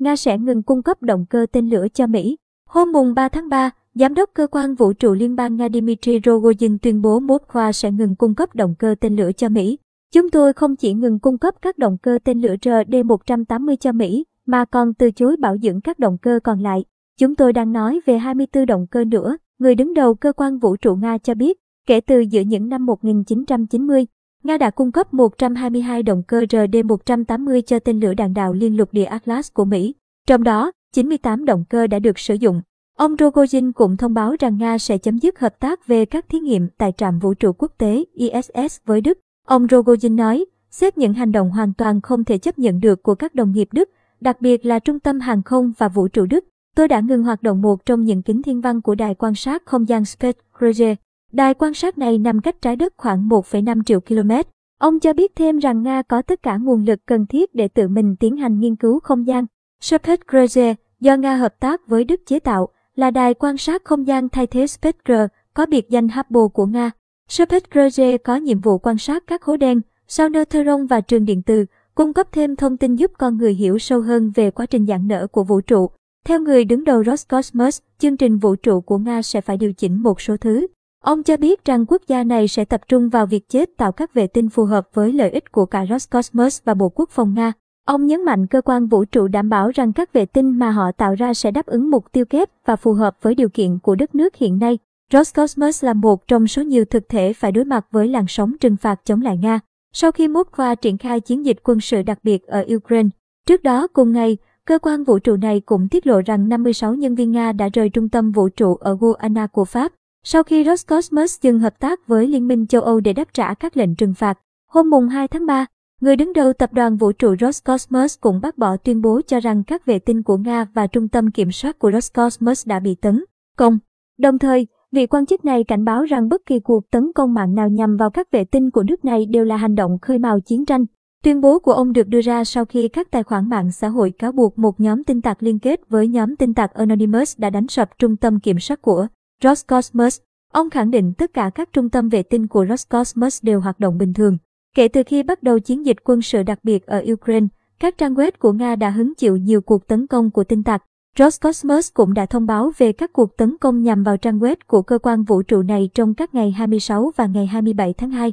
Nga sẽ ngừng cung cấp động cơ tên lửa cho Mỹ. Hôm mùng 3 tháng 3, Giám đốc Cơ quan Vũ trụ Liên bang Nga Dmitry Rogozin tuyên bố Moskva sẽ ngừng cung cấp động cơ tên lửa cho Mỹ. Chúng tôi không chỉ ngừng cung cấp các động cơ tên lửa RD-180 cho Mỹ, mà còn từ chối bảo dưỡng các động cơ còn lại. Chúng tôi đang nói về 24 động cơ nữa, người đứng đầu cơ quan vũ trụ Nga cho biết, kể từ giữa những năm 1990, Nga đã cung cấp 122 động cơ RD-180 cho tên lửa đạn đạo liên lục địa Atlas của Mỹ. Trong đó, 98 động cơ đã được sử dụng. Ông Rogozin cũng thông báo rằng Nga sẽ chấm dứt hợp tác về các thí nghiệm tại trạm vũ trụ quốc tế ISS với Đức. Ông Rogozin nói, xếp những hành động hoàn toàn không thể chấp nhận được của các đồng nghiệp Đức, đặc biệt là Trung tâm Hàng không và Vũ trụ Đức. Tôi đã ngừng hoạt động một trong những kính thiên văn của đài quan sát không gian Space Đài quan sát này nằm cách trái đất khoảng 1,5 triệu km. Ông cho biết thêm rằng Nga có tất cả nguồn lực cần thiết để tự mình tiến hành nghiên cứu không gian. Space do Nga hợp tác với Đức chế tạo, là đài quan sát không gian thay thế Spectre, có biệt danh Hubble của Nga. Spectre có nhiệm vụ quan sát các hố đen, sao neutron và trường điện từ, cung cấp thêm thông tin giúp con người hiểu sâu hơn về quá trình giãn nở của vũ trụ. Theo người đứng đầu Roscosmos, chương trình vũ trụ của Nga sẽ phải điều chỉnh một số thứ. Ông cho biết rằng quốc gia này sẽ tập trung vào việc chế tạo các vệ tinh phù hợp với lợi ích của cả Roscosmos và Bộ Quốc phòng Nga. Ông nhấn mạnh cơ quan vũ trụ đảm bảo rằng các vệ tinh mà họ tạo ra sẽ đáp ứng mục tiêu kép và phù hợp với điều kiện của đất nước hiện nay. Roscosmos là một trong số nhiều thực thể phải đối mặt với làn sóng trừng phạt chống lại Nga. Sau khi Moscow triển khai chiến dịch quân sự đặc biệt ở Ukraine, trước đó cùng ngày, cơ quan vũ trụ này cũng tiết lộ rằng 56 nhân viên Nga đã rời trung tâm vũ trụ ở Guiana của Pháp. Sau khi Roscosmos dừng hợp tác với Liên minh châu Âu để đáp trả các lệnh trừng phạt, hôm mùng 2 tháng 3, Người đứng đầu tập đoàn vũ trụ Roscosmos cũng bác bỏ tuyên bố cho rằng các vệ tinh của Nga và trung tâm kiểm soát của Roscosmos đã bị tấn công. Đồng thời, vị quan chức này cảnh báo rằng bất kỳ cuộc tấn công mạng nào nhằm vào các vệ tinh của nước này đều là hành động khơi mào chiến tranh. Tuyên bố của ông được đưa ra sau khi các tài khoản mạng xã hội cáo buộc một nhóm tin tặc liên kết với nhóm tin tặc Anonymous đã đánh sập trung tâm kiểm soát của Roscosmos. Ông khẳng định tất cả các trung tâm vệ tinh của Roscosmos đều hoạt động bình thường. Kể từ khi bắt đầu chiến dịch quân sự đặc biệt ở Ukraine, các trang web của Nga đã hứng chịu nhiều cuộc tấn công của tin tặc. Roscosmos cũng đã thông báo về các cuộc tấn công nhằm vào trang web của cơ quan vũ trụ này trong các ngày 26 và ngày 27 tháng 2.